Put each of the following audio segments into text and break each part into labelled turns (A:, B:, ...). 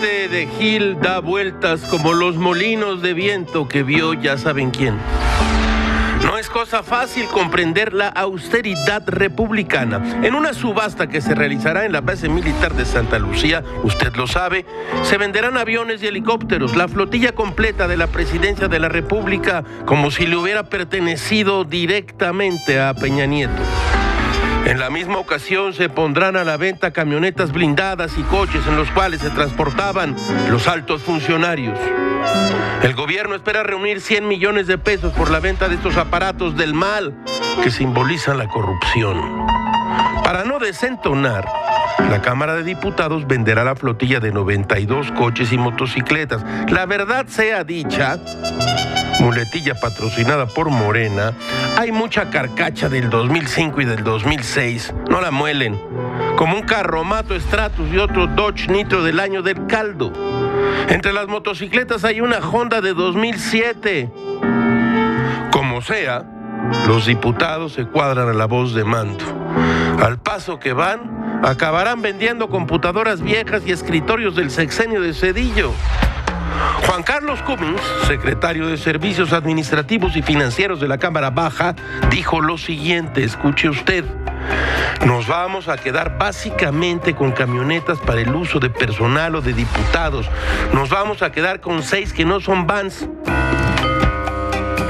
A: de Gil da vueltas como los molinos de viento que vio ya saben quién. No es cosa fácil comprender la austeridad republicana. En una subasta que se realizará en la base militar de Santa Lucía, usted lo sabe, se venderán aviones y helicópteros, la flotilla completa de la presidencia de la República, como si le hubiera pertenecido directamente a Peña Nieto. En la misma ocasión se pondrán a la venta camionetas blindadas y coches en los cuales se transportaban los altos funcionarios. El gobierno espera reunir 100 millones de pesos por la venta de estos aparatos del mal que simbolizan la corrupción. Para no desentonar, la Cámara de Diputados venderá la flotilla de 92 coches y motocicletas. La verdad sea dicha, muletilla patrocinada por Morena, hay mucha carcacha del 2005 y del 2006. No la muelen. Como un carromato Stratus y otro Dodge Nitro del año del caldo. Entre las motocicletas hay una Honda de 2007. Como sea, los diputados se cuadran a la voz de mando. Al paso que van, acabarán vendiendo computadoras viejas y escritorios del sexenio de Cedillo. Juan Carlos Cummings, secretario de Servicios Administrativos y Financieros de la Cámara Baja, dijo lo siguiente, escuche usted. Nos vamos a quedar básicamente con camionetas para el uso de personal o de diputados. Nos vamos a quedar con seis que no son vans.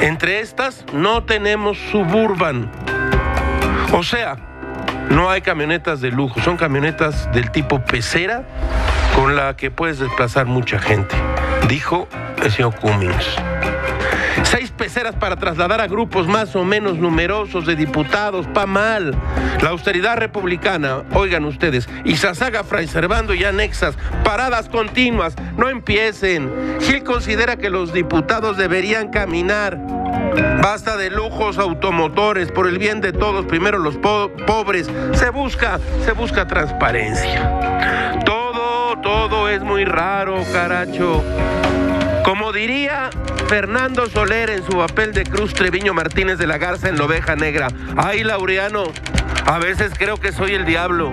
A: Entre estas no tenemos suburban. O sea, no hay camionetas de lujo, son camionetas del tipo pecera con la que puedes desplazar mucha gente, dijo el señor Cummings. Seis peceras para trasladar a grupos más o menos numerosos de diputados, pa' mal. La austeridad republicana, oigan ustedes, y Sasaga, Fray Servando y anexas, paradas continuas, no empiecen. Gil considera que los diputados deberían caminar. Basta de lujos automotores, por el bien de todos, primero los pobres. Se busca, se busca transparencia. Todo, todo es muy raro, caracho. Como diría Fernando Soler en su papel de Cruz Treviño Martínez de la Garza en la oveja negra. Ay, Laureano, a veces creo que soy el diablo.